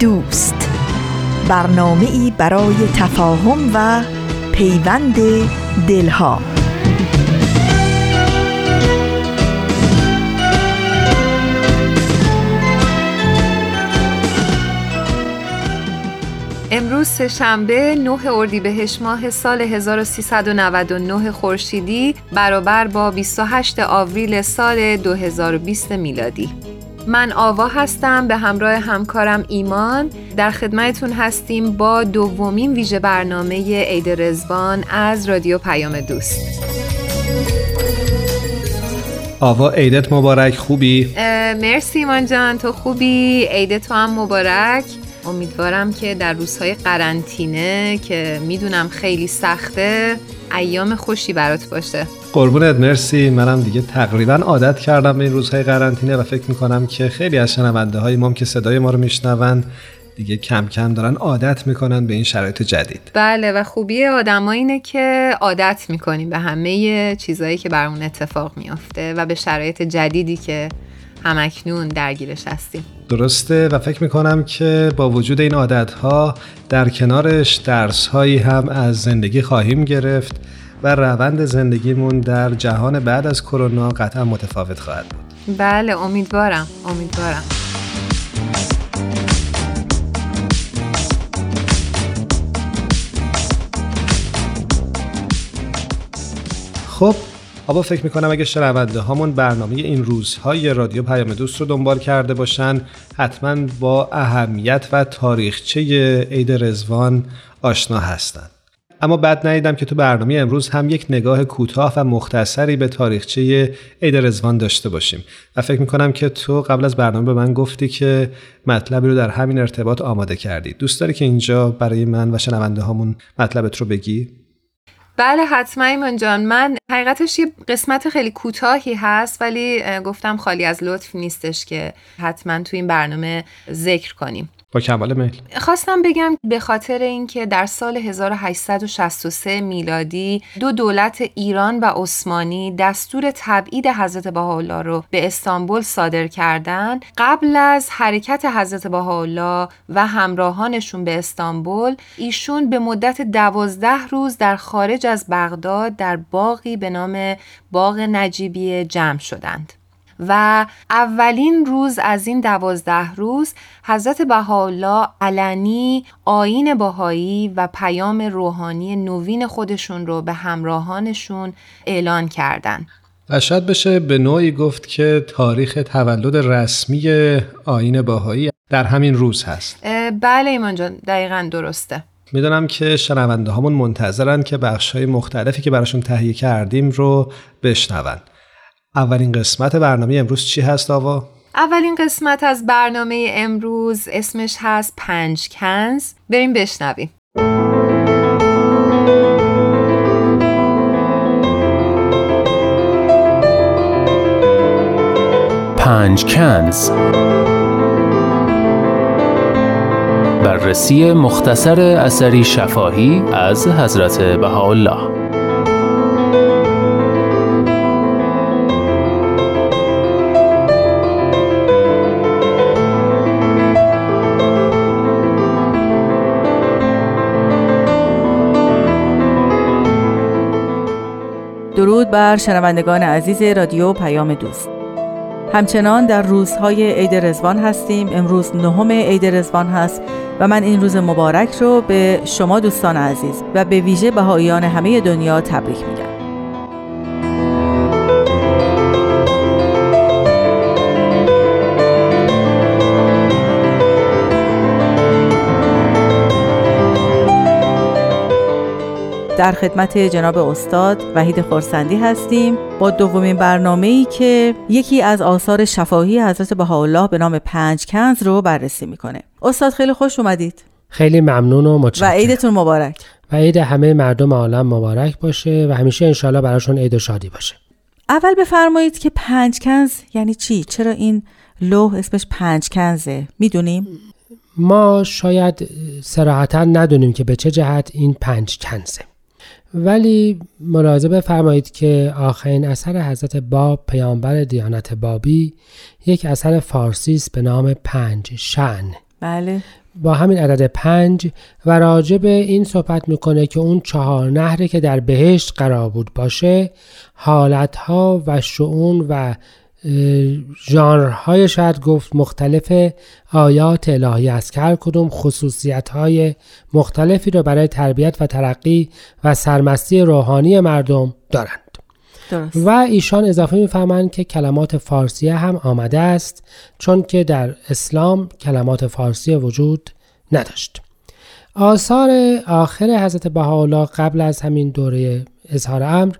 دوست. برنامه ای برای تفاهم و پیوند دلها. امروز سهشنبه 9 اردیبهشت ماه سال 1399 خورشیدی برابر با 28 آوریل سال 2020 میلادی. من آوا هستم به همراه همکارم ایمان. در خدمتتون هستیم با دومین ویژه برنامه عید رزوان از رادیو پیام دوست. آوا عیدت مبارک خوبی؟ مرسی ایمان جان تو خوبی؟ عید تو هم مبارک. امیدوارم که در روزهای قرنطینه که می‌دونم خیلی سخته ایام خوشی برات باشه. قربونت مرسی. منم دیگه تقریبا عادت کردم به این روزهای قرنطینه و فکر می‌کنم که خیلی از شنونده های ما که صدای ما رو میشنون دیگه کم کم دارن عادت می‌کنن به این شرایط جدید. بله و خوبی آدم اینه که عادت می‌کنیم به همه چیزهایی که برامون اتفاق میافته و به شرایط جدیدی که همکنون درگیرش هستیم. درسته و فکر می‌کنم که با وجود این عادت ها در کنارش درس هایی هم از زندگی خواهیم گرفت و روند زندگیمون در جهان بعد از کرونا قطعا متفاوت خواهد بود. بله امیدوارم امیدوارم. خب آبا فکر می‌کنم اگه شنونده هامون برنامه این روزهای رادیو پیام دوست رو دنبال کرده باشن حتما با اهمیت و تاریخچه عید رزوان آشنا هستند. اما بعد ندیدم که تو برنامه امروز هم یک نگاه کوتاه و مختصری به تاریخچه عید رزوان داشته باشیم و فکر می‌کنم که تو قبل از برنامه به من گفتی که مطلبی رو در همین ارتباط آماده کردی دوست داری که اینجا برای من و شنونده هامون مطلبت رو بگی؟ بله حتما ایمان جان. من حقیقتش یه قسمت خیلی کوتاهی هست ولی گفتم خالی از لطف نیستش که حتما تو این برنامه ذکر کنیم. با کمال میل. خواستم بگم به خاطر اینکه در سال 1863 میلادی دو دولت ایران و عثمانی دستور تبعید حضرت بهاءالله رو به استانبول صادر کردند قبل از حرکت حضرت بهاءالله و همراهانشون به استانبول ایشون به مدت دوازده روز در خارج از بغداد در باقی به نام باغ نجیبیه جمع شدند. و اولین روز از این دوازده روز حضرت بهاءالله علنی آین باهایی و پیام روحانی نوین خودشون رو به همراهانشون اعلان کردند. و شاید بشه به نوعی گفت که تاریخ تولد رسمی آین باهایی در همین روز هست. بله ایمان جان دقیقا درسته. می‌دونم که شنونده هامون منتظرن که بخش های مختلفی که براشون تهیه کردیم رو بشنوند اولین قسمت برنامه امروز چی هست آوا؟ اولین قسمت از برنامه امروز اسمش هست پنج کنز. بریم بشنویم. پنج کنز. بررسی مختصر اثری شفاهی از حضرت بهاءالله. درود بر شنوندگان عزیز رادیو پیام دوست. همچنان در روزهای عید رزوان هستیم. امروز نهم عید رزوان هست و من این روز مبارک رو به شما دوستان عزیز و به ویژه بهاییان همه دنیا تبریک میگم. در خدمت جناب استاد وحید خورسندی هستیم با دومین برنامه ای که یکی از آثار شفاهی حضرت بهاءالله به نام پنج کنز رو بررسی می‌کنه استاد خیلی خوش اومدید خیلی ممنون و متشکرم و عیدتون مبارک و عید همه مردم عالم مبارک باشه و همیشه انشالله براشون عید و شادی باشه اول بفرمایید که پنج کنز یعنی چی؟ چرا این لوح اسمش پنج کنزه؟ می‌دونیم؟ ما شاید سراحتا ندونیم که به چه جهت این پنج کنزه ولی ملاحظه بفرمایید که آخرین اثر حضرت باب پیامبر دیانت بابی یک اثر فارسی است به نام پنج شن. بله. با همین عدد پنج و راجع به این صحبت می‌کنه که اون چهار نهری که در بهشت قرار بود باشه حالتها و شعون و ژانرهای شاید گفت مختلف آیات الهی است. که هر کدوم خصوصیت های مختلفی رو برای تربیت و ترقی و سرمستی روحانی مردم دارند. درست. و ایشان اضافه می‌فهمند که کلمات فارسی هم آمده است چون که در اسلام کلمات فارسی وجود نداشت. آثار آخر حضرت بهاءالله قبل از همین دوره اظهار امر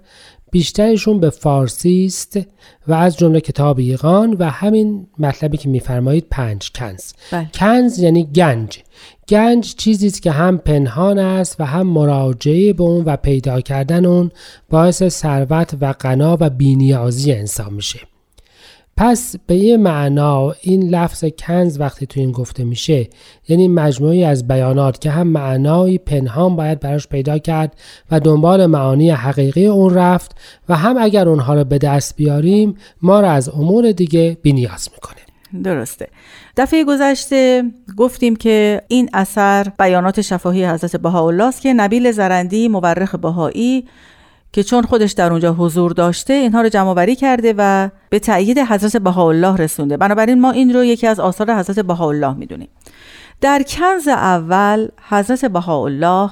بیشترشون به فارسی است و از جمله کتاب ایقان و همین مطلبی که میفرمایید پنج کنز. بله. کنز یعنی گنج. گنج چیزی است که هم پنهان است و هم مراجعه به اون و پیدا کردن اون باعث ثروت و غنا و بینیازی انسان میشه. پس به یه معنا این لفظ کنز وقتی تو این گفته میشه یعنی مجموعی از بیانات که هم معنایی پنهان باید براش پیدا کرد و دنبال معانی حقیقی اون رفت و هم اگر اونها رو به دست بیاریم ما رو از امور دیگه بینیاز می‌کنه. درسته. دفعه گذشته گفتیم که این اثر بیانات شفاهی حضرت بهاءالله است که نبیل زرندی مورخ بهایی که چون خودش در اونجا حضور داشته اینها رو جمع وری کرده و به تأیید حضرت بهاءالله رسونده. بنابراین ما این رو یکی از آثار حضرت بهاءالله می‌دونیم. در کنز اول حضرت بهاءالله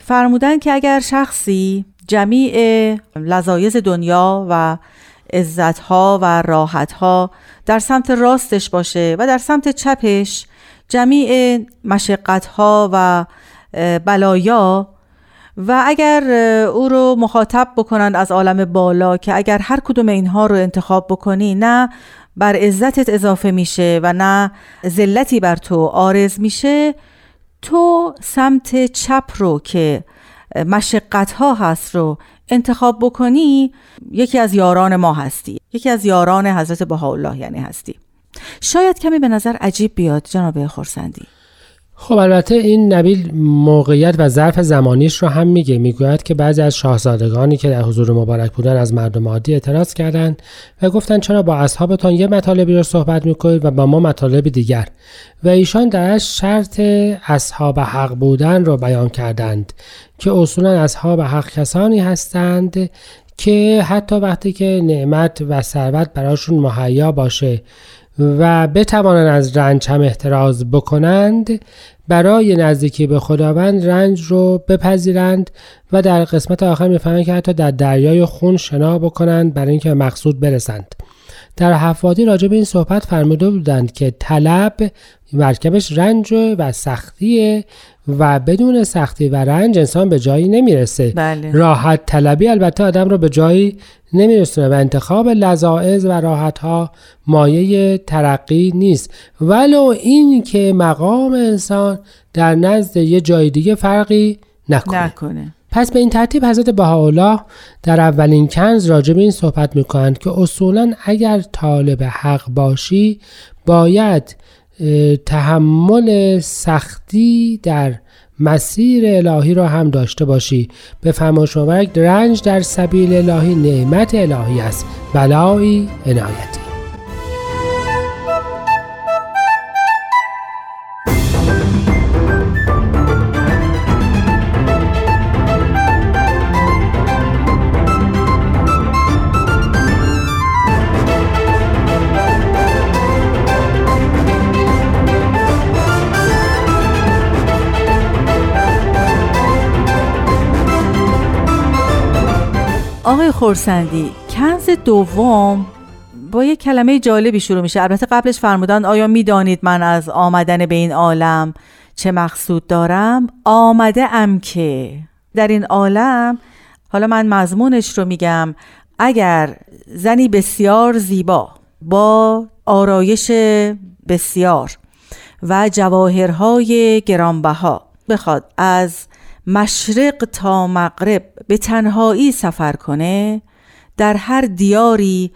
فرمودن که اگر شخصی جمیع لذایز دنیا و عزتها و راحتها در سمت راستش باشه و در سمت چپش جمیع مشقتها و بلایا و اگر او رو مخاطب بکنند از عالم بالا که اگر هر کدوم اینها رو انتخاب بکنی نه بر عزتت اضافه میشه و نه ذلتی بر تو آرز میشه تو سمت چپ رو که مشقت ها هست رو انتخاب بکنی یکی از یاران ما هستی. یکی از یاران حضرت بهاءالله یعنی هستی. شاید کمی به نظر عجیب بیاد جناب خورسندی. خب البته این نبیل موقعیت و ظرف زمانیش رو هم میگه. می‌گوید که بعضی از شاهزادگانی که در حضور مبارک بودن از مردم عادی اعتراض کردند و گفتن چرا با اصحابتان یه مطالبی رو صحبت می‌کنید و با ما مطالب دیگر. و ایشان در شرط اصحاب حق بودن رو بیان کردند که اصولا اصحاب حق کسانی هستند که حتی وقتی که نعمت و ثروت براشون مهیا باشه و بتوانند از رنج هم احتراز بکنند برای نزدیکی به خداوند رنج رو بپذیرند و در قسمت آخر می‌فهمند که حتی در دریای خون شنا بکنند برای اینکه مقصود برسند. در حفادی راجع به این صحبت فرموده بودند که طلب مرکبش رنج و سختیه و بدون سختی و رنج انسان به جایی نمی‌رسه بله. راحت طلبی البته آدم رو به جایی نمیرسونه و انتخاب لذاعز و راحت ها مایه ترقی نیست ولو این که مقام انسان در نزد یه جای دیگه فرقی نکنه, نکنه. پس به این ترتیب حضرت بهاءالله در اولین کنز راجع این صحبت می‌کنند که اصولا اگر طالب حق باشی باید تحمل سختی در مسیر الهی را هم داشته باشی. به فرمایش مبارک رنج در سبیل الهی نعمت الهی است. بلایی عنایتی. خورسندی کنز دوم با یک کلمه جالبی شروع میشه. البته قبلش فرمودن آیا می‌دانید من از آمدن به این عالم چه مقصود دارم؟ آمده ام که. در این عالم حالا من مضمونش رو میگم اگر زنی بسیار زیبا با آرایش بسیار و جواهرهای گرانبها بخواد از مشرق تا مغرب به تنهایی سفر کنه در هر دیاری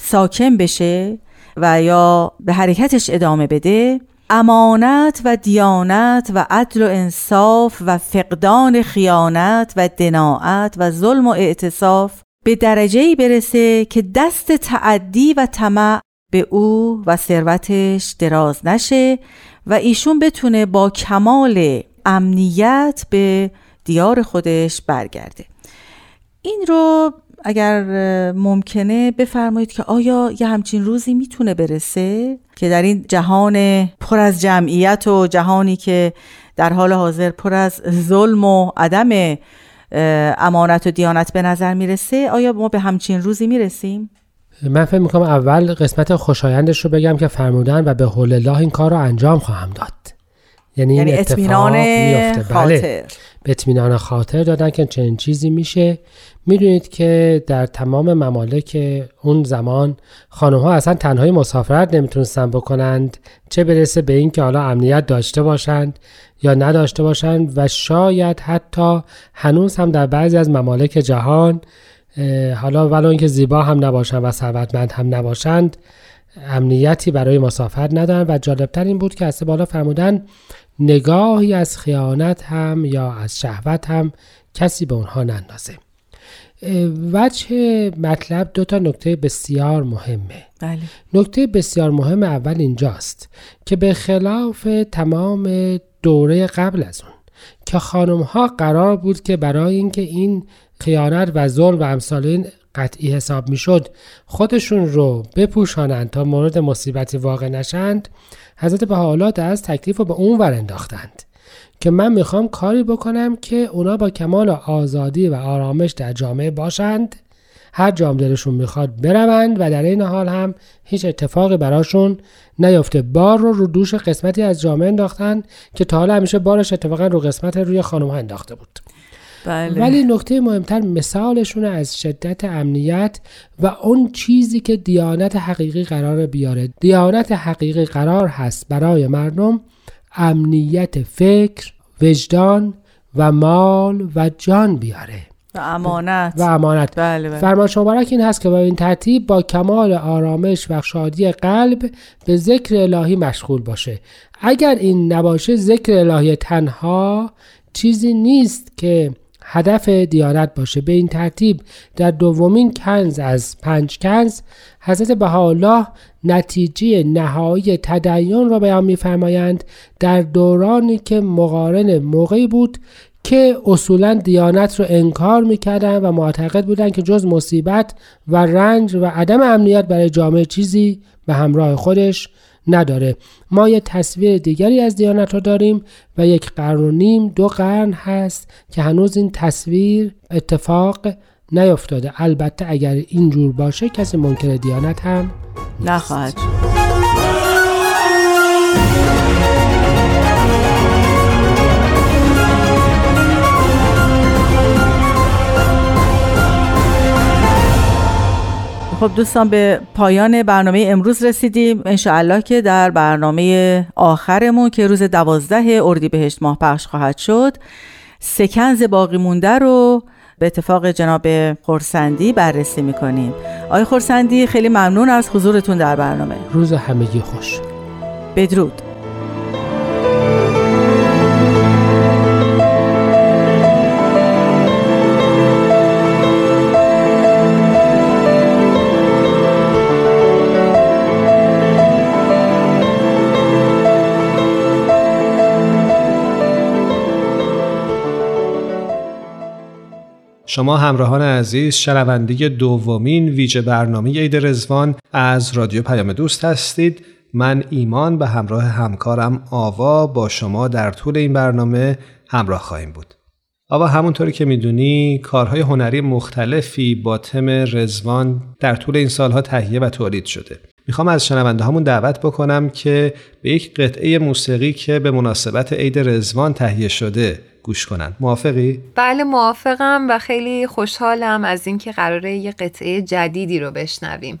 ساکن بشه و یا به حرکتش ادامه بده امانت و دیانت و عدل و انصاف و فقدان خیانت و دناعت و ظلم و اعتصاف به درجه برسه که دست تعدی و طمع به او و ثروتش دراز نشه و ایشون بتونه با کمال امنیت به دیار خودش برگرده. این رو اگر ممکنه بفرمایید که آیا یه همچین روزی می‌تونه برسه؟ که در این جهان پر از جمعیت و جهانی که در حال حاضر پر از ظلم و عدم امانت و دیانت به نظر می‌رسه آیا ما به همچین روزی می‌رسیم؟ من فکر می‌کنم اول قسمت خوشایندش رو بگم که فرمودن و به حول الله این کار رو انجام خواهم داد. یعنی, یعنی اطمینان بله. خاطر. به اطمینان خاطر دادن که چنین چیزی میشه. می‌دونید که در تمام ممالک اون زمان خانم ها اصلا تنهایی مسافرت نمی‌تونستن بکنند چه برسه به اینکه حالا امنیت داشته باشند یا نداشته باشند و شاید حتی هنوز هم در بعضی از ممالک جهان حالا ولو اینکه زیبا هم نباشند و ثروتمند هم نباشند امنیتی برای مسافر ندارن و جالبتر این بود که از بالا فرمودن نگاهی از خیانت هم یا از شهوت هم کسی به اونها نندازه وجه مطلب دو تا نکته بسیار مهمه بله. نکته بسیار مهم اول اینجاست که به خلاف تمام دوره قبل از اون که خانم ها قرار بود که برای اینکه این خیانت و ظلم و امثال این قطعی حساب می‌شد خودشون رو بپوشانند تا مورد مصیبتی واقع نشند. حضرت بهاءالله از تکلیف رو به اون ور انداختند که من می‌خوام کاری بکنم که اونا با کمال آزادی و آرامش در جامعه باشند. هر جام دلشون می‌خواد بروند و در این حال هم هیچ اتفاقی براشون نیفته. بار رو رو دوش قسمتی از جامعه انداختن که تا حالا همیشه بارش اتفاقا رو قسمت روی خانم ها انداخته بود. بله. ولی نکته مهمتر مثالشون از شدت امنیت و اون چیزی که دیانت حقیقی قرار بیاره. دیانت حقیقی قرار هست برای مردم امنیت فکر وجدان و مال و جان بیاره. و امانت. و امانت. بله بله. فرمان مبارک این هست که با این ترتیب با کمال آرامش و شادی قلب به ذکر الهی مشغول باشه. اگر این نباشه ذکر الهی تنها چیزی نیست که هدف دیانت باشه. به این ترتیب در دومین کنز از پنج کنز حضرت بهاءالله نتیجه نهایی تدین را بیان میفرمایند در دورانی که مقارن موقعی بود که اصولا دیانت رو انکار می‌کردن و معتقد بودند که جز مصیبت و رنج و عدم امنیت برای جامعه چیزی به همراه خودش نداره. ما یه تصویر دیگری از دیانت رو داریم و یک قرن و نیم دو قرن هست که هنوز این تصویر اتفاق نیفتاده. البته اگر اینجور باشه کسی منکر دیانت هم نخواهد خب دوستان به پایان برنامه امروز رسیدیم. انشاءالله که در برنامه آخرمون که روز دوازده اردیبهشت ماه پخش خواهد شد سکنز باقی مونده رو به اتفاق جناب خورسندی بررسی می‌کنیم. آقای خورسندی خیلی ممنون از حضورتون در برنامه. روز همگی خوش. بدرود. شما همراهان عزیز شنونده دومین ویژه برنامه عید رزوان از رادیو پیام دوست هستید. من ایمان به همراه همکارم آوا با شما در طول این برنامه همراه خواهیم بود. آوا همونطوری که می‌دونی کارهای هنری مختلفی با تم رزوان در طول این سالها تهیه و تولید شده. می‌خوام از شنونده همون دعوت بکنم که به یک قطعه موسیقی که به مناسبت عید رزوان تهیه شده گوش کنن موافقی؟ بله موافقم و خیلی خوشحالم از اینکه قراره یه قطعه جدیدی رو بشنویم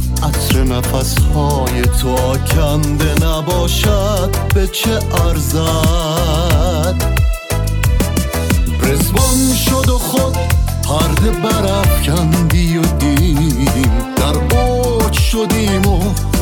عطر نفس های تو آکنده نباشد. به چه ارزد؟ رزوان شد و خود پرده برافکندی و دیدیم در اوج شدیم و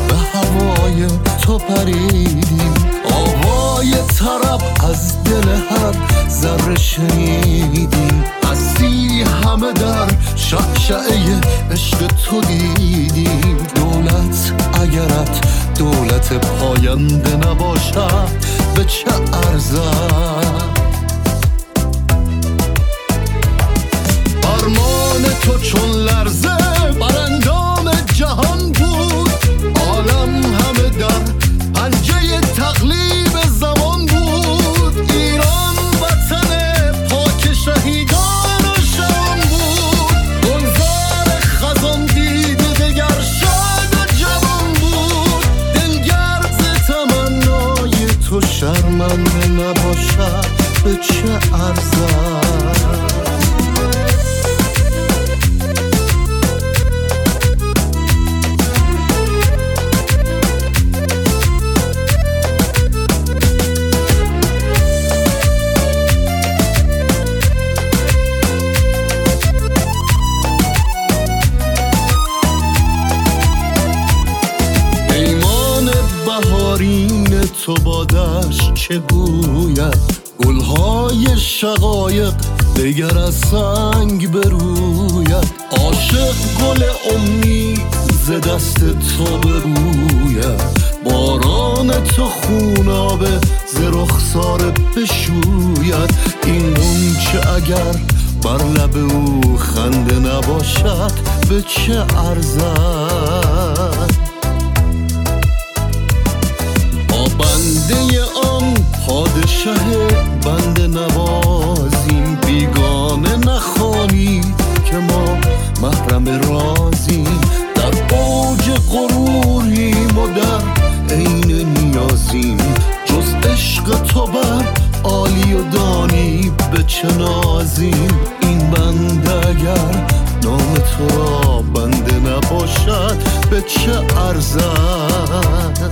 به هوای تو پریدیم آوای طرب از دل هر ذره شنیدیم سی همه در شعشعه عشق تو دیدیم دولت اگرت دولت پاینده نباشد به چه ارزد؟ فرمان تو چون لرزه برندام جهان بود. عالم همه در او خنده نباشد به چه ارزد؟ چه ارزد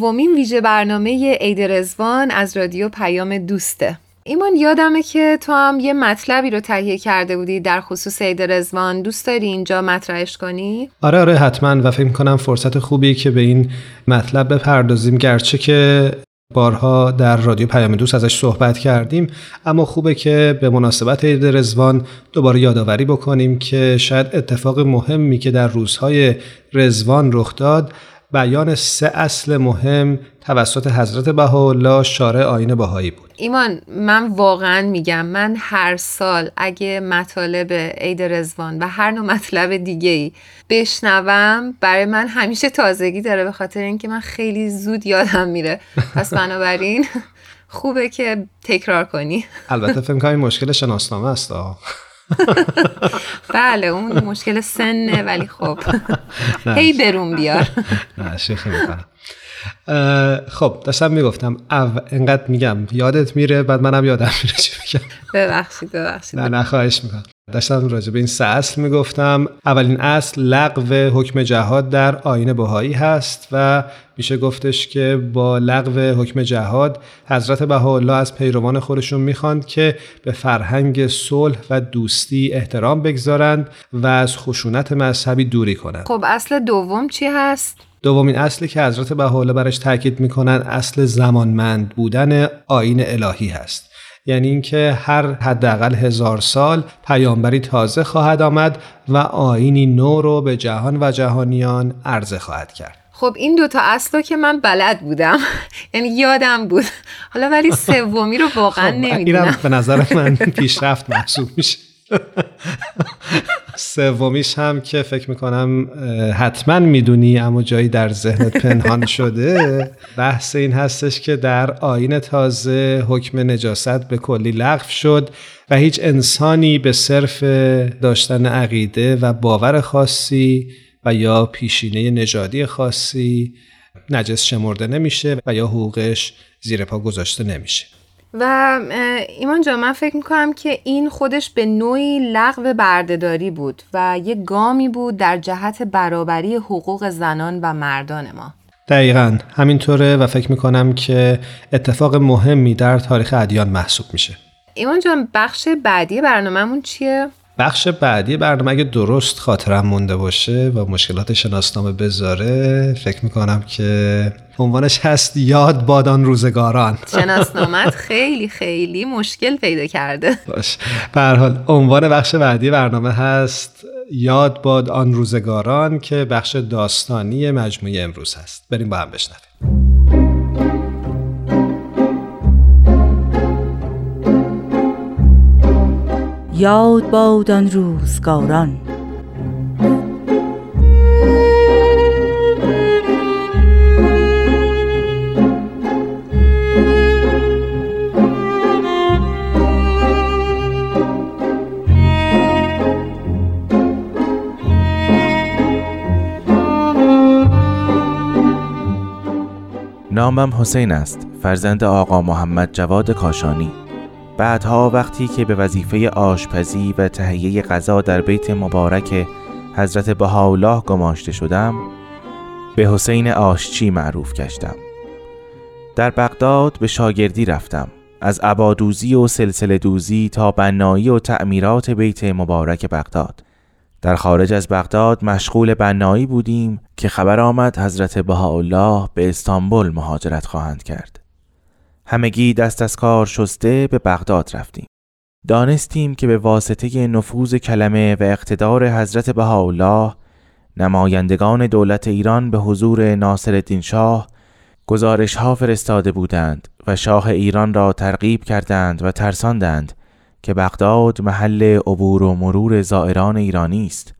دومین ویژه برنامه عید رزوان از رادیو پیام دوسته. ایمان یادمه که تو هم یه مطلبی رو تهیه کرده بودی در خصوص عید رزوان دوست داری اینجا مطرحش کنی؟ آره آره حتما و فکر کنم فرصت خوبی که به این مطلب بپردازیم. گرچه که بارها در رادیو پیام دوست ازش صحبت کردیم اما خوبه که به مناسبت عید رزوان دوباره یادآوری بکنیم که شاید اتفاق مهمی که در روزهای رزوان رخ داد بیان سه اصل مهم توسط حضرت بهاءالله شارع آین بهایی بود. ایمان من واقعا میگم من هر سال اگه مطالب عید رزوان و هر نوع مطلب دیگه ای بشنوم برای من همیشه تازگی داره به خاطر اینکه من خیلی زود یادم میره. پس بنابراین خوبه که تکرار کنی. البته فکر کنم این مشکل شناسنامه است. بله اون مشکل سنه ولی خب. هی برون بیار. نه می‌کنم خب داشتم می‌گفتم او انقدر میگم یادت میره بعد منم یادم میره چی میگم. ببخشید ببخشید. نه نه خواهش می‌کنم. داشتم راجع به این سه اصل می‌گفتم. اولین اصل لغو حکم جهاد در آین بهایی هست و میشه گفتش که با لغو حکم جهاد حضرت بهاءالله از پیروان خودشون می‌خواند که به فرهنگ صلح و دوستی احترام بگذارند و از خشونت مذهبی دوری کنند. خب اصل دوم چی هست؟ دومین اصلی که حضرت بهاءالله برش تاکید می‌کنن اصل زمانمند بودن آین الهی هست. یعنی اینکه هر حداقل هزار سال پیامبری تازه خواهد آمد و آینی نو رو به جهان و جهانیان عرضه خواهد کرد. خب این دوتا اصل که من بلد بودم. یعنی یادم بود. حالا ولی سومی رو واقعا خب، نمی‌دونم. اینم به نظر من پیشرفت محسوب میشه. سومیش هم که فکر می‌کنم حتما می‌دونی اما جایی در ذهنت پنهان شده بحث این هستش که در آین تازه حکم نجاست به کلی لغو شد و هیچ انسانی به صرف داشتن عقیده و باور خاصی و یا پیشینه نژادی خاصی نجس شمرده نمیشه و یا حقوقش زیر پا گذاشته نمیشه. و ایمان جان من فکر می‌کنم که این خودش به نوعی لغو بردهداری بود و یه گامی بود در جهت برابری حقوق زنان و مردان ما دقیقا همینطوره و فکر می‌کنم که اتفاق مهمی در تاریخ ادیان محسوب میشه ایمان جان بخش بعدی برنامهمون چیه؟ بخش بعدی برنامه اگه درست خاطرم مونده باشه و مشکلات شناسنامه بذاره فکر می‌کنم که عنوانش هست یاد بادان روزگاران. شناسنامت خیلی خیلی مشکل پیدا کرده. باش. حال عنوان بخش بعدی برنامه هست یاد باد آن روزگاران که بخش داستانی مجموعه امروز هست. بریم با هم بشنویم. یاد باد آن روزگاران. نامم حسین است. فرزند آقا محمد جواد کاشانی. بعدها وقتی که به وظیفه آشپزی و تهیه غذا در بیت مبارک حضرت بهاءالله گماشته شدم به حسین آشچی معروف گشتم. در بغداد به شاگردی رفتم از عبادوزی و سلسله دوزی تا بنایی و تعمیرات بیت مبارک بغداد. در خارج از بغداد مشغول بنایی بودیم که خبر آمد حضرت بهاءالله به استانبول مهاجرت خواهند کرد. همگی دست از کار شسته به بغداد رفتیم. دانستیم که به واسطه نفوذ کلمه و اقتدار حضرت بهاءالله نمایندگان دولت ایران به حضور ناصرالدین شاه گزارش ها فرستاده بودند و شاه ایران را ترغیب کردند و ترساندند که بغداد محل عبور و مرور زائران ایرانی است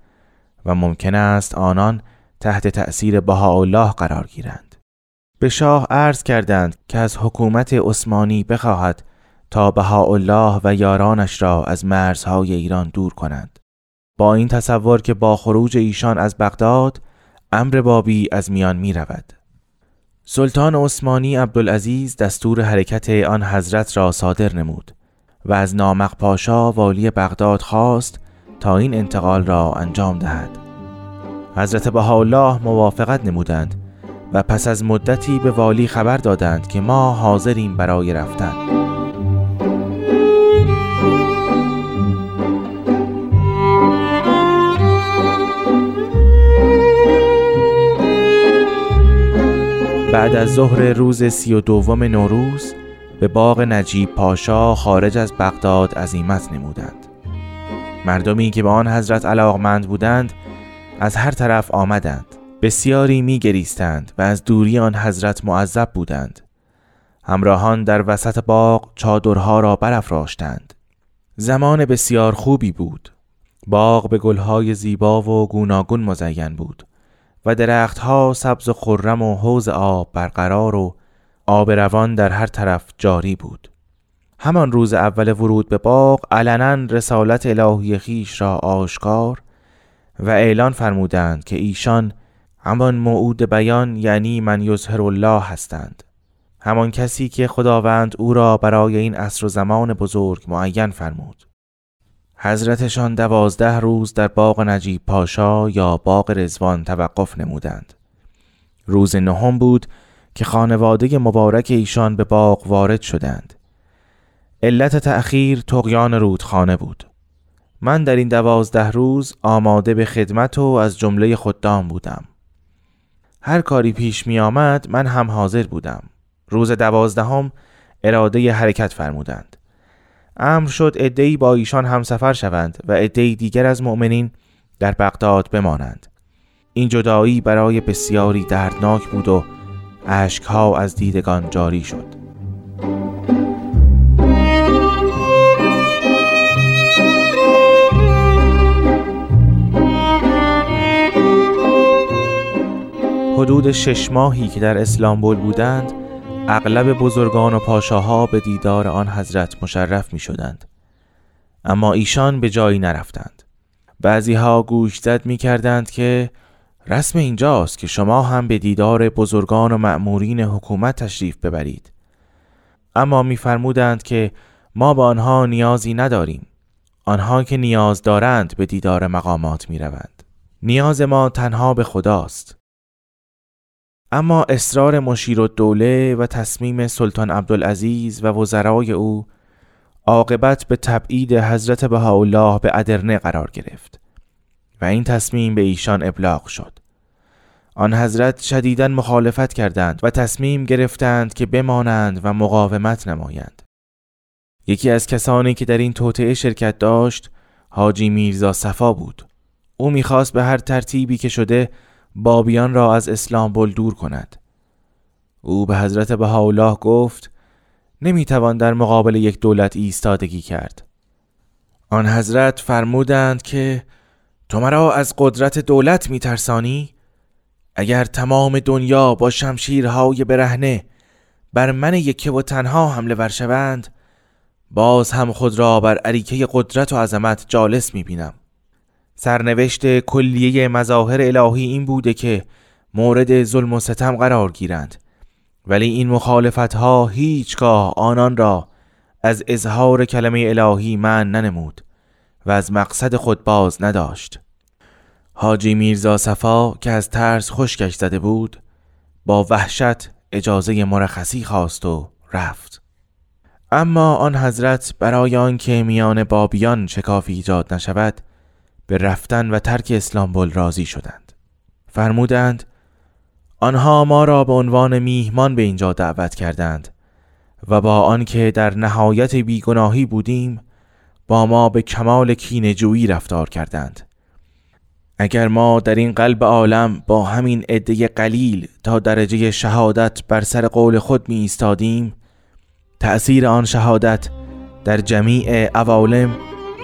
و ممکن است آنان تحت تأثیر بهاءالله قرار گیرند. به شاه عرض کردند که از حکومت عثمانی بخواهد تا بهاءالله و یارانش را از مرزهای ایران دور کنند. با این تصور که با خروج ایشان از بغداد امر بابی از میان می رود سلطان عثمانی عبدالعزیز دستور حرکت آن حضرت را صادر نمود و از نامق پاشا والی بغداد خواست تا این انتقال را انجام دهد. حضرت بهاءالله موافقت نمودند و پس از مدتی به والی خبر دادند که ما حاضریم برای رفتن. بعد از ظهر روز سی و دوم نوروز به باغ نجیب پاشا خارج از بغداد عزیمت نمودند. مردمی که به آن حضرت علاقمند بودند از هر طرف آمدند. بسیاری می گریستند و از دوری آن حضرت معذب بودند. همراهان در وسط باغ چادرها را برافراشتند. زمان بسیار خوبی بود. باغ به گلهای زیبا و گوناگون مزین بود و درختها سبز و خرم و حوز آب برقرار و آب روان در هر طرف جاری بود. همان روز اول ورود به باغ علنا رسالت الهی خیش را آشکار و اعلان فرمودند که ایشان همان موعود بیان یعنی من یظهر الله هستند. همان کسی که خداوند او را برای این عصر و زمان بزرگ معین فرمود. حضرتشان دوازده روز در باغ نجیب پاشا یا باغ رزوان توقف نمودند. روز نهم بود که خانواده مبارک ایشان به باغ وارد شدند. علت تأخیر تقیان رودخانه بود. من در این دوازده روز آماده به خدمت و از جمله خدام بودم. هر کاری پیش می آمد من هم حاضر بودم. روز دوازدهم اراده حرکت فرمودند. امر شد عدهای با ایشان همسفر شوند و عدهای دیگر از مؤمنین در بغداد بمانند. این جدایی برای بسیاری دردناک بود و اشکها از دیدگان جاری شد. حدود شش ماهی که در اسلامبول بودند اغلب بزرگان و پاشاها به دیدار آن حضرت مشرف می شدند. اما ایشان به جایی نرفتند بعضی ها گوش زد می کردند که رسم اینجاست که شما هم به دیدار بزرگان و مأمورین حکومت تشریف ببرید اما میفرمودند که ما به آنها نیازی نداریم آنها که نیاز دارند به دیدار مقامات می روند. نیاز ما تنها به خداست اما اصرار مشیر دوله و تصمیم سلطان عبدالعزیز و وزرای او عاقبت به تبعید حضرت بهاءالله به ادرنه قرار گرفت و این تصمیم به ایشان ابلاغ شد. آن حضرت شدیدا مخالفت کردند و تصمیم گرفتند که بمانند و مقاومت نمایند. یکی از کسانی که در این توطعه شرکت داشت حاجی میرزا صفا بود. او می‌خواست به هر ترتیبی که شده بابیان را از اسلام بل دور کند. او به حضرت بهاءالله گفت نمی‌توان در مقابل یک دولت ایستادگی کرد. آن حضرت فرمودند که تو مرا از قدرت دولت میترسانی؟ اگر تمام دنیا با شمشیرهای برهنه بر من یکه و تنها حمله ور شوند باز هم خود را بر عریکه قدرت و عظمت جالس می‌بینم. سرنوشت کلیه مظاهر الهی این بوده که مورد ظلم و ستم قرار گیرند. ولی این مخالفت ها هیچگاه آنان را از اظهار کلمه الهی من ننمود و از مقصد خود باز نداشت. حاجی میرزا صفا که از ترس خشکش زده بود با وحشت اجازه مرخصی خواست و رفت. اما آن حضرت برای آنکه میان بابیان شکافی ایجاد نشود به رفتن و ترک اسلامبول راضی شدند. فرمودند آنها ما را به عنوان میهمان به اینجا دعوت کردند و با آنکه در نهایت بیگناهی بودیم با ما به کمال کینجویی رفتار کردند. اگر ما در این قلب عالم با همین عده قلیل تا درجه شهادت بر سر قول خود می ایستادیم تأثیر آن شهادت در جمیع عوالم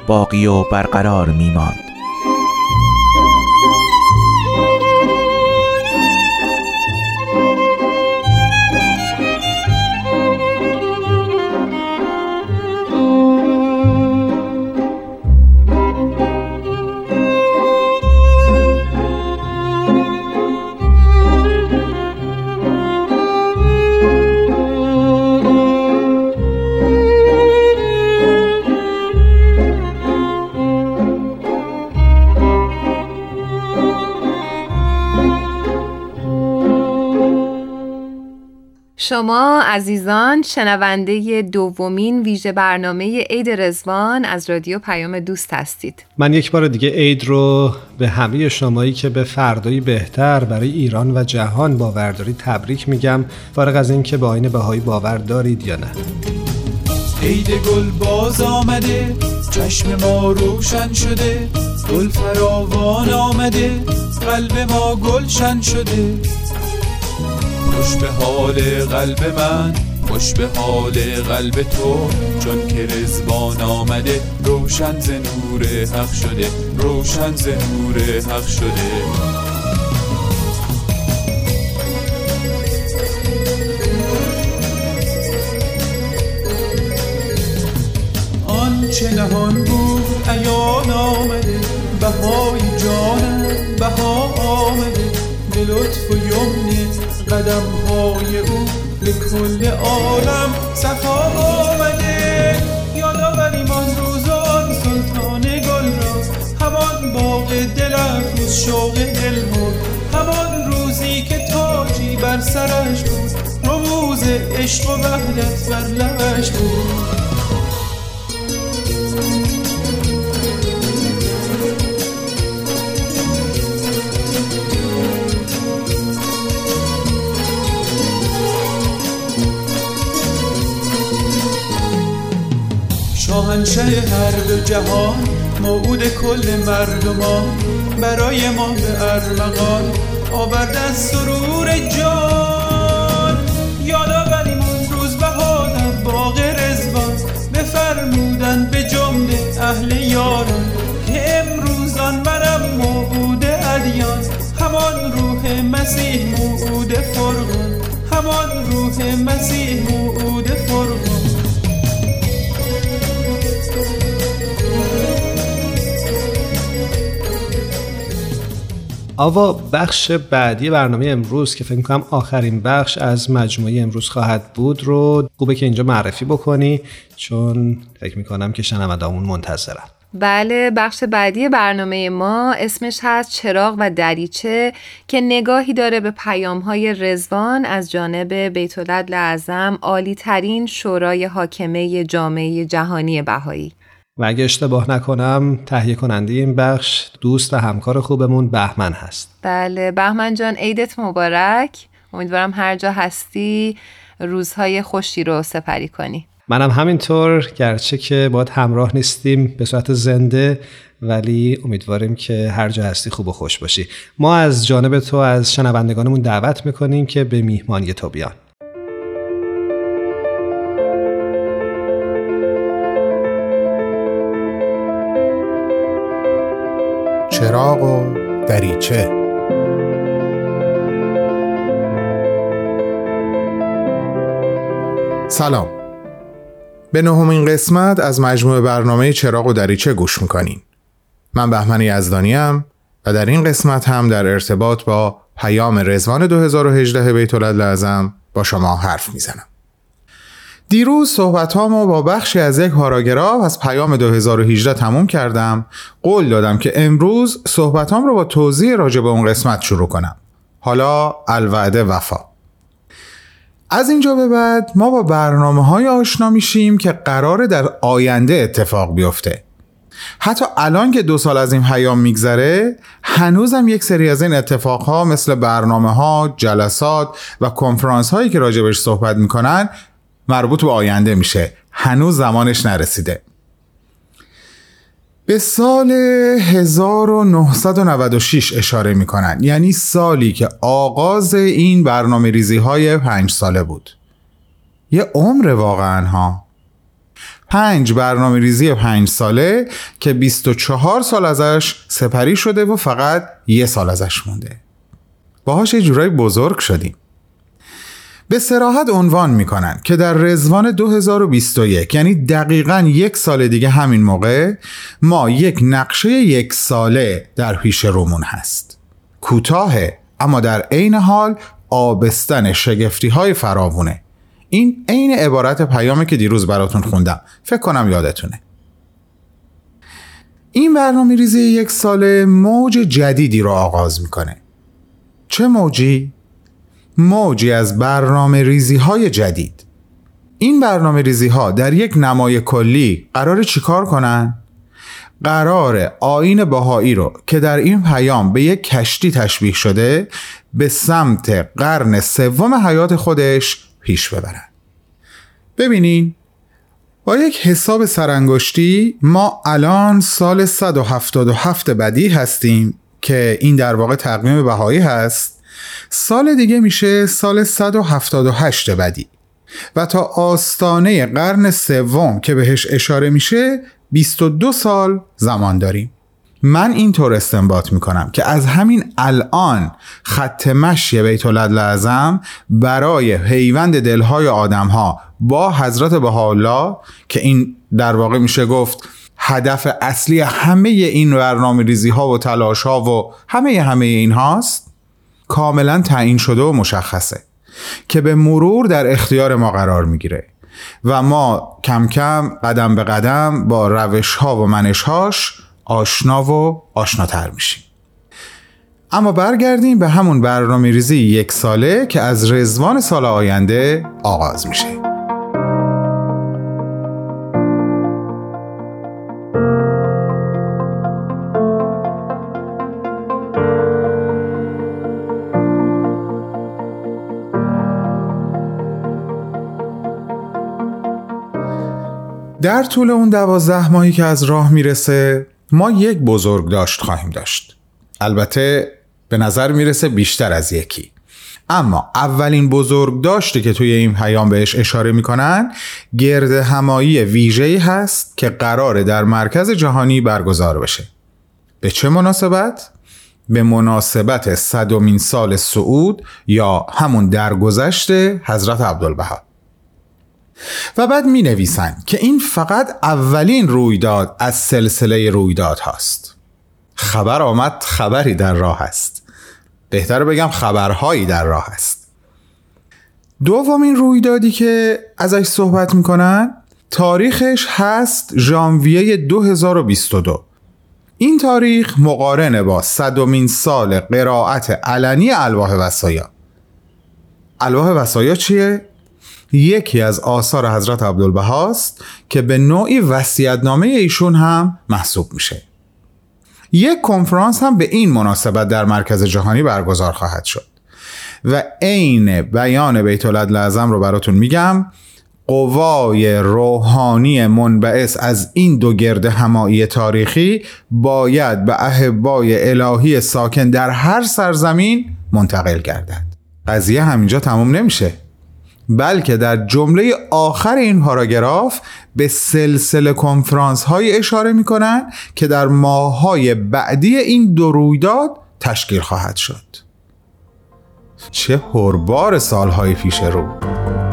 باقی و برقرار می ماند شما عزیزان شنونده دومین ویژه برنامه عید رزوان از رادیو پیام دوست هستید. من یک بار دیگه عید رو به همه شمایی که به فردایی بهتر برای ایران و جهان باور دارید تبریک میگم فارغ از اینکه به آین بهایی باور دارید یا نه. عید گل باز آمده چشم ما روشن شده گل فراوان آمده قلب ما گلشن شده. خوش به حال قلب من خوش به حال قلب تو. چون که رزوان آمده روشن ز نور حق شده روشن ز نور حق شده. آنچه نهان بود ایان آمده بهای جانم بها آمده. به لطف و یمن قدم های او به کل عالم صفا آمده. روز و آن سلطان گل را. همان باغ دل افروز شوق دل بود همان روزی که تاجی بر سرش بود. رموز عشق و وحدت بر لبش بود. شاهنشه هر دو جهان موعود کل مردمان. برای ما به ارمغان آورد از سرور جان. یادآوریم اون روز بهادر باغ رزوان بفرمودن به جمله اهل یاران. که امروزان منم موعود ادیان. همان روح مسیح موعود فرقان. همان روح مسیح موعود فرقان. آوا بخش بعدی برنامه امروز که فکر کنم آخرین بخش از مجموعه امروز خواهد بود رو خوبه که اینجا معرفی بکنی چون فکر می‌کنم که شنوندامون منتظرن. بله بخش بعدی برنامه ما اسمش هست چراغ و دریچه که نگاهی داره به پیام های رزوان از جانب بیت اعظم عالی ترین شورای حاکمه جامعه جهانی بهایی. و اگه اشتباه نکنم تهیه کننده این بخش دوست و همکار خوبمون بهمن هست. بله بهمن جان عیدت مبارک. امیدوارم هر جا هستی روزهای خوشی رو سپری کنی. منم همینطور گرچه که باید همراه نیستیم به صورت زنده ولی امیدواریم که هر جا هستی خوب و خوش باشی. ما از جانب تو از شنوندگانمون دعوت می‌کنیم که به میهمانی تو بیان. چراغ و دریچه. سلام. به نهمین قسمت از مجموعه برنامه چراغ و دریچه گوش می‌کنین. من بهمن یزدانیم و در این قسمت هم در ارتباط با پیام رزوان 2018 بیت لازم با شما حرف می‌زنم. دیروز صحبت ها با بخشی از یک پاراگراف از پیام 2018 تموم کردم. قول دادم که امروز صحبت رو با توضیح راجع به اون قسمت شروع کنم. حالا الوعده وفا. از اینجا به بعد ما با برنامه های آشنا میشیم که قرار در آینده اتفاق بیفته. حتی الان که دو سال از این پیام میگذره هنوزم یک سری از این اتفاق ها مثل برنامه ها، جلسات و کنفرانس هایی که راجبش صحبت می‌کنن مربوط به آینده میشه. هنوز زمانش نرسیده. به سال 1996 اشاره می‌کنن. یعنی سالی که آغاز این برنامه ریزی های پنج ساله بود. یه عمر واقعا ها. پنج برنامه ریزی پنج ساله که 24 سال ازش سپری شده و فقط یه سال ازش مونده. باهاش یه جورایی بزرگ شدیم. به سراحت عنوان می‌کنن که در رزوان 2021 یعنی دقیقا یک سال دیگه همین موقع ما یک نقشه یک ساله در پیش رومون هست. کوتاهه اما در عین حال آبستن شگفتی های فراوونه. این عین عبارت پیامی که دیروز براتون خوندم. فکر کنم یادتونه. این برنامه ریزی یک ساله موج جدیدی رو آغاز می‌کنه. چه موجی؟ موجی از برنامه ریزی های جدید. این برنامه ریزی ها در یک نمای کلی قرار چیکار کنن؟ قرار آین باهایی رو که در این پیام به یک کشتی تشبیه شده به سمت قرن سوم حیات خودش پیش ببرن. ببینین با یک حساب سرانگشتی ما الان سال 177 بدی هستیم که این در واقع تقویم بهایی هست. سال دیگه میشه سال 178 بدی. و تا آستانه قرن سوم که بهش اشاره میشه 22 سال زمان داریم. من اینطور استنباط می‌کنم که از همین الان خط مشی بیت لازم برای پیوند دلهای آدمها با حضرت بهاءالله که این در واقع میشه گفت هدف اصلی همه این برنامه ریزی ها و تلاش ها و همه همه این هاست کاملا تعیین شده و مشخصه که به مرور در اختیار ما قرار می‌گیره و ما کم کم قدم به قدم با روش ها و منش هاش آشنا و آشناتر میشیم. اما برگردیم به همون برنامه ریزی یک ساله که از رزوان سال آینده آغاز میشه. در طول اون دوازده ماهی که از راه می‌رسه ما یک بزرگ داشت خواهیم داشت. البته به نظر می‌رسه بیشتر از یکی. اما اولین بزرگ داشتی که توی این پیام بهش اشاره می‌کنن گرد همایی ویژه‌ای هست که قراره در مرکز جهانی برگزار بشه. به چه مناسبت؟ به مناسبت صدومین سال سعود یا همون درگذشت حضرت عبدالبها. و بعد می نویسن که این فقط اولین رویداد از سلسله رویداد هاست. خبر آمد خبری در راه است. بهتر بگم خبرهایی در راه است. دومین رویدادی که ازش صحبت می‌کنن تاریخش هست ژانویه 2022 این تاریخ مقارنه با صدومین سال قرائت علنی الواح وسایا الواح وسایا چیه؟ یکی از آثار حضرت عبدالبهاست که به نوعی وسیعتنامه ایشون هم محسوب میشه. یک کنفرانس هم به این مناسبت در مرکز جهانی برگزار خواهد شد. و عین بیان بیت لازم رو براتون میگم قوای روحانی منبعث از این دو گرد همایی تاریخی باید به احبای الهی ساکن در هر سرزمین منتقل گردد. قضیه همینجا تموم نمیشه. بلکه در جمله آخر این پاراگراف به سلسله کنفرانس های اشاره می کنن که در ماهای بعدی این دو رویداد تشکیل خواهد شد. چه پربار سالهای پیش رو!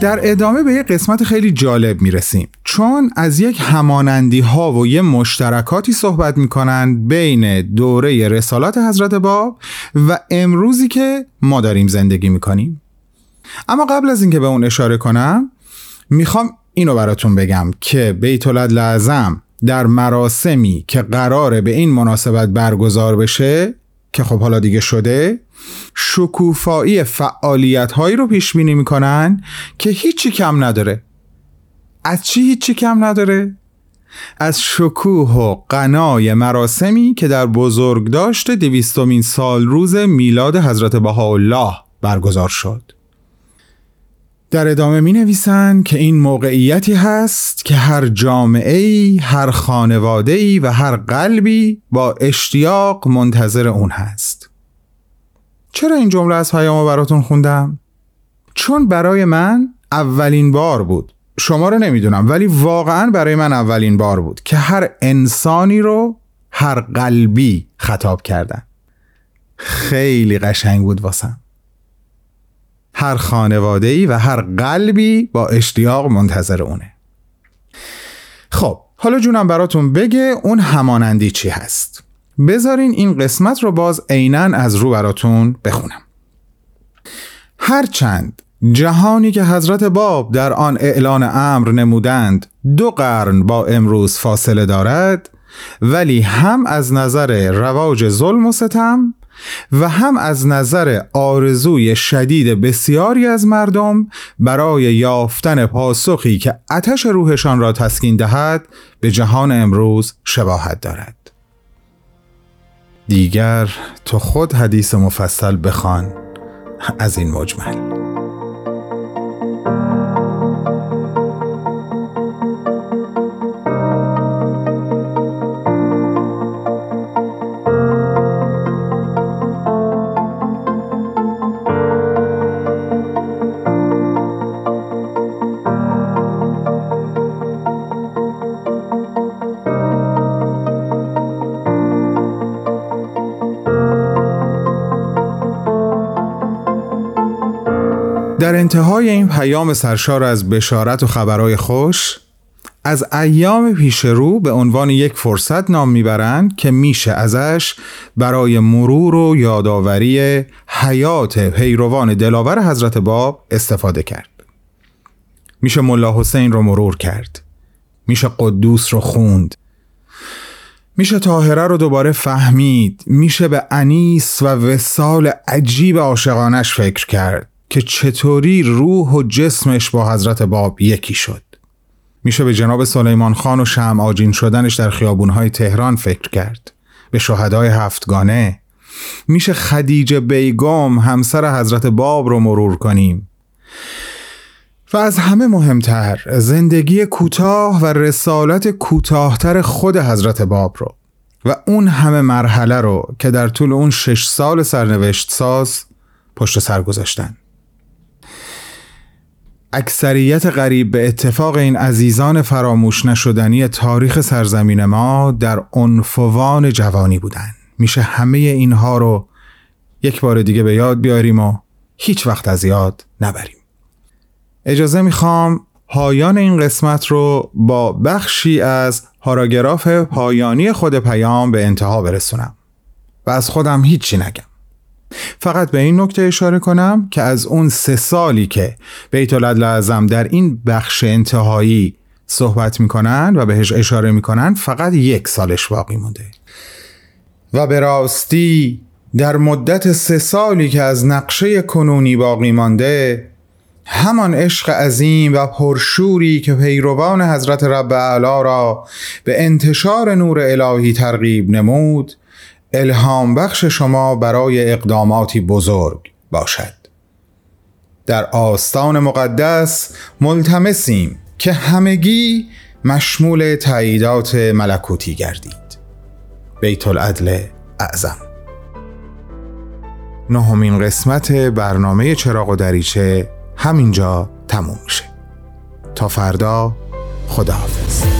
در ادامه به یه قسمت خیلی جالب می‌رسیم. چون از یک همانندی ها و یه مشترکاتی صحبت می‌کنن بین دوره رسالات حضرت باب و امروزی که ما داریم زندگی می‌کنیم. اما قبل از اینکه به اون اشاره کنم می‌خوام اینو براتون بگم که بیت لازم در مراسمی که قراره به این مناسبت برگزار بشه که خب حالا دیگه شده شکوفایی فعالیت هایی رو پیش بینی می‌کنن که هیچی کم نداره. از چی هیچی کم نداره؟ از شکوه و قنای مراسمی که در بزرگ داشته دویستمین سال روز میلاد حضرت بهاءالله برگزار شد. در ادامه می نویسن که این موقعیتی هست که هر جامعه ای، هر خانواده ای و هر قلبی با اشتیاق منتظر اون هست. چرا این جمله از پیامو براتون خوندم؟ چون برای من اولین بار بود. شما رو نمی‌دونم ولی واقعا برای من اولین بار بود که هر انسانی رو هر قلبی خطاب کردن خیلی قشنگ بود واسم. هر خانواده ای و هر قلبی با اشتیاق منتظر اونه. خب حالا جونم براتون بگه اون همانندی چی هست. بذارین این قسمت رو باز عینا از رو براتون بخونم. هرچند جهانی که حضرت باب در آن اعلان امر نمودند دو قرن با امروز فاصله دارد ولی هم از نظر رواج ظلم و ستم و هم از نظر آرزوی شدید بسیاری از مردم برای یافتن پاسخی که آتش روحشان را تسکین دهد به جهان امروز شباهت دارد. دیگر تو خود حدیث مفصل بخوان از این مجمل. انتهای این پیام سرشار از بشارت و خبرهای خوش از ایام پیش رو به عنوان یک فرصت نام می‌برند که میشه ازش برای مرور و یادآوری حیات پیروان دلاور حضرت باب استفاده کرد. میشه ملا حسین رو مرور کرد. میشه قدوس رو خوند. میشه تاهره رو دوباره فهمید. میشه به انیس و وسال عجیب عاشقانش فکر کرد. که چطوری روح و جسمش با حضرت باب یکی شد. میشه به جناب سلیمان خان و شم آجین شدنش در خیابونهای تهران فکر کرد. به شهدای هفتگانه. میشه خدیجه بیگم همسر حضرت باب رو مرور کنیم. و از همه مهمتر زندگی کوتاه و رسالت کوتاهتر خود حضرت باب رو. و اون همه مرحله رو که در طول اون شش سال سرنوشت ساز پشت سر گذاشتن. اکثریت غریب به اتفاق این عزیزان فراموش نشدنی تاریخ سرزمین ما در عنفوان جوانی بودن. میشه همه اینها رو یک بار دیگه به یاد بیاریم و هیچ وقت از یاد نبریم. اجازه می‌خوام پایان این قسمت رو با بخشی از پاراگراف پایانی خود پیام به انتها برسونم. و از خودم هیچی نگم. فقط به این نکته اشاره کنم که از اون سه سالی که بیت اعظم در این بخش انتهایی صحبت می‌کنن و بهش اشاره می‌کنن فقط یک سالش باقی مونده. و به راستی در مدت سه سالی که از نقشه کنونی باقی مانده همان عشق عظیم و پرشوری که پیروان حضرت رب اعلی را به انتشار نور الهی ترغیب نمود الهام بخش شما برای اقداماتی بزرگ باشد. در آستان مقدس ملتمسیم که همگی مشمول تاییدات ملکوتی گردید. بیت العدل اعظم. نهمین قسمت برنامه چراغ و دریچه همینجا تموم میشه. تا فردا خداحافظ.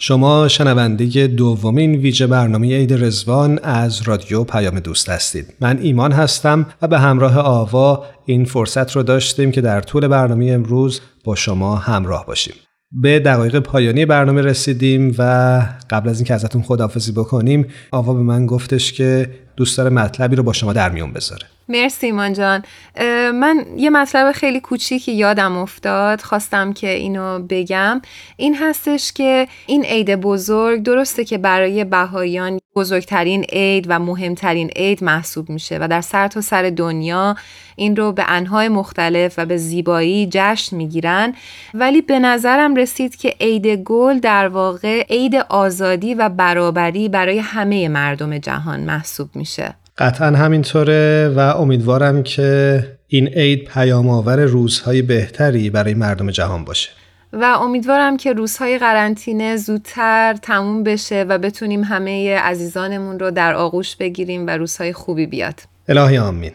شما شنونده دومین ویژه برنامه عید رزوان از رادیو پیام دوست هستید. من ایمان هستم و به همراه آوا این فرصت رو داشتیم که در طول برنامه امروز با شما همراه باشیم. به دقایق پایانی برنامه رسیدیم و قبل از اینکه ازتون خداحافظی بکنیم آوا به من گفتش که دوست داره مطلبی رو با شما در میون بذاره. مرسی ایمان جان. من یه مطلب خیلی کوچیکی یادم افتاد خواستم که اینو بگم. این هستش که این عید بزرگ درسته که برای بهاییان بزرگترین عید و مهمترین عید محسوب میشه و در سر تا سر دنیا این رو به انهای مختلف و به زیبایی جشن می‌گیرن. ولی به نظرم رسید که عید گل در واقع عید آزادی و برابری برای همه مردم جهان محسوب میشه. قطعا همینطوره و امیدوارم که این عید پیام آور روزهای بهتری برای مردم جهان باشه. و امیدوارم که روزهای قرنطینه زودتر تموم بشه و بتونیم همه عزیزانمون رو در آغوش بگیریم و روزهای خوبی بیاد. الهی آمین.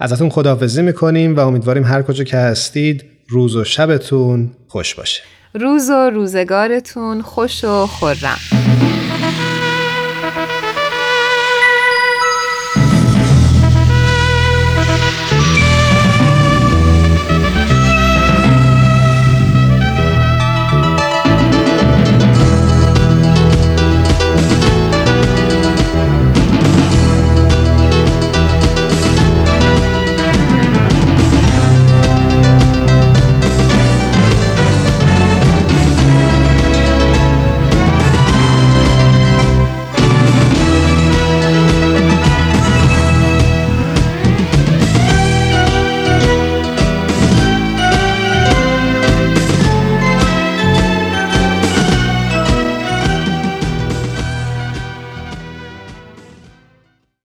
ازتون خداحافظی می‌کنیم و امیدواریم هر کجا که هستید روز و شبتون خوش باشه. روز و روزگارتون خوش و خورم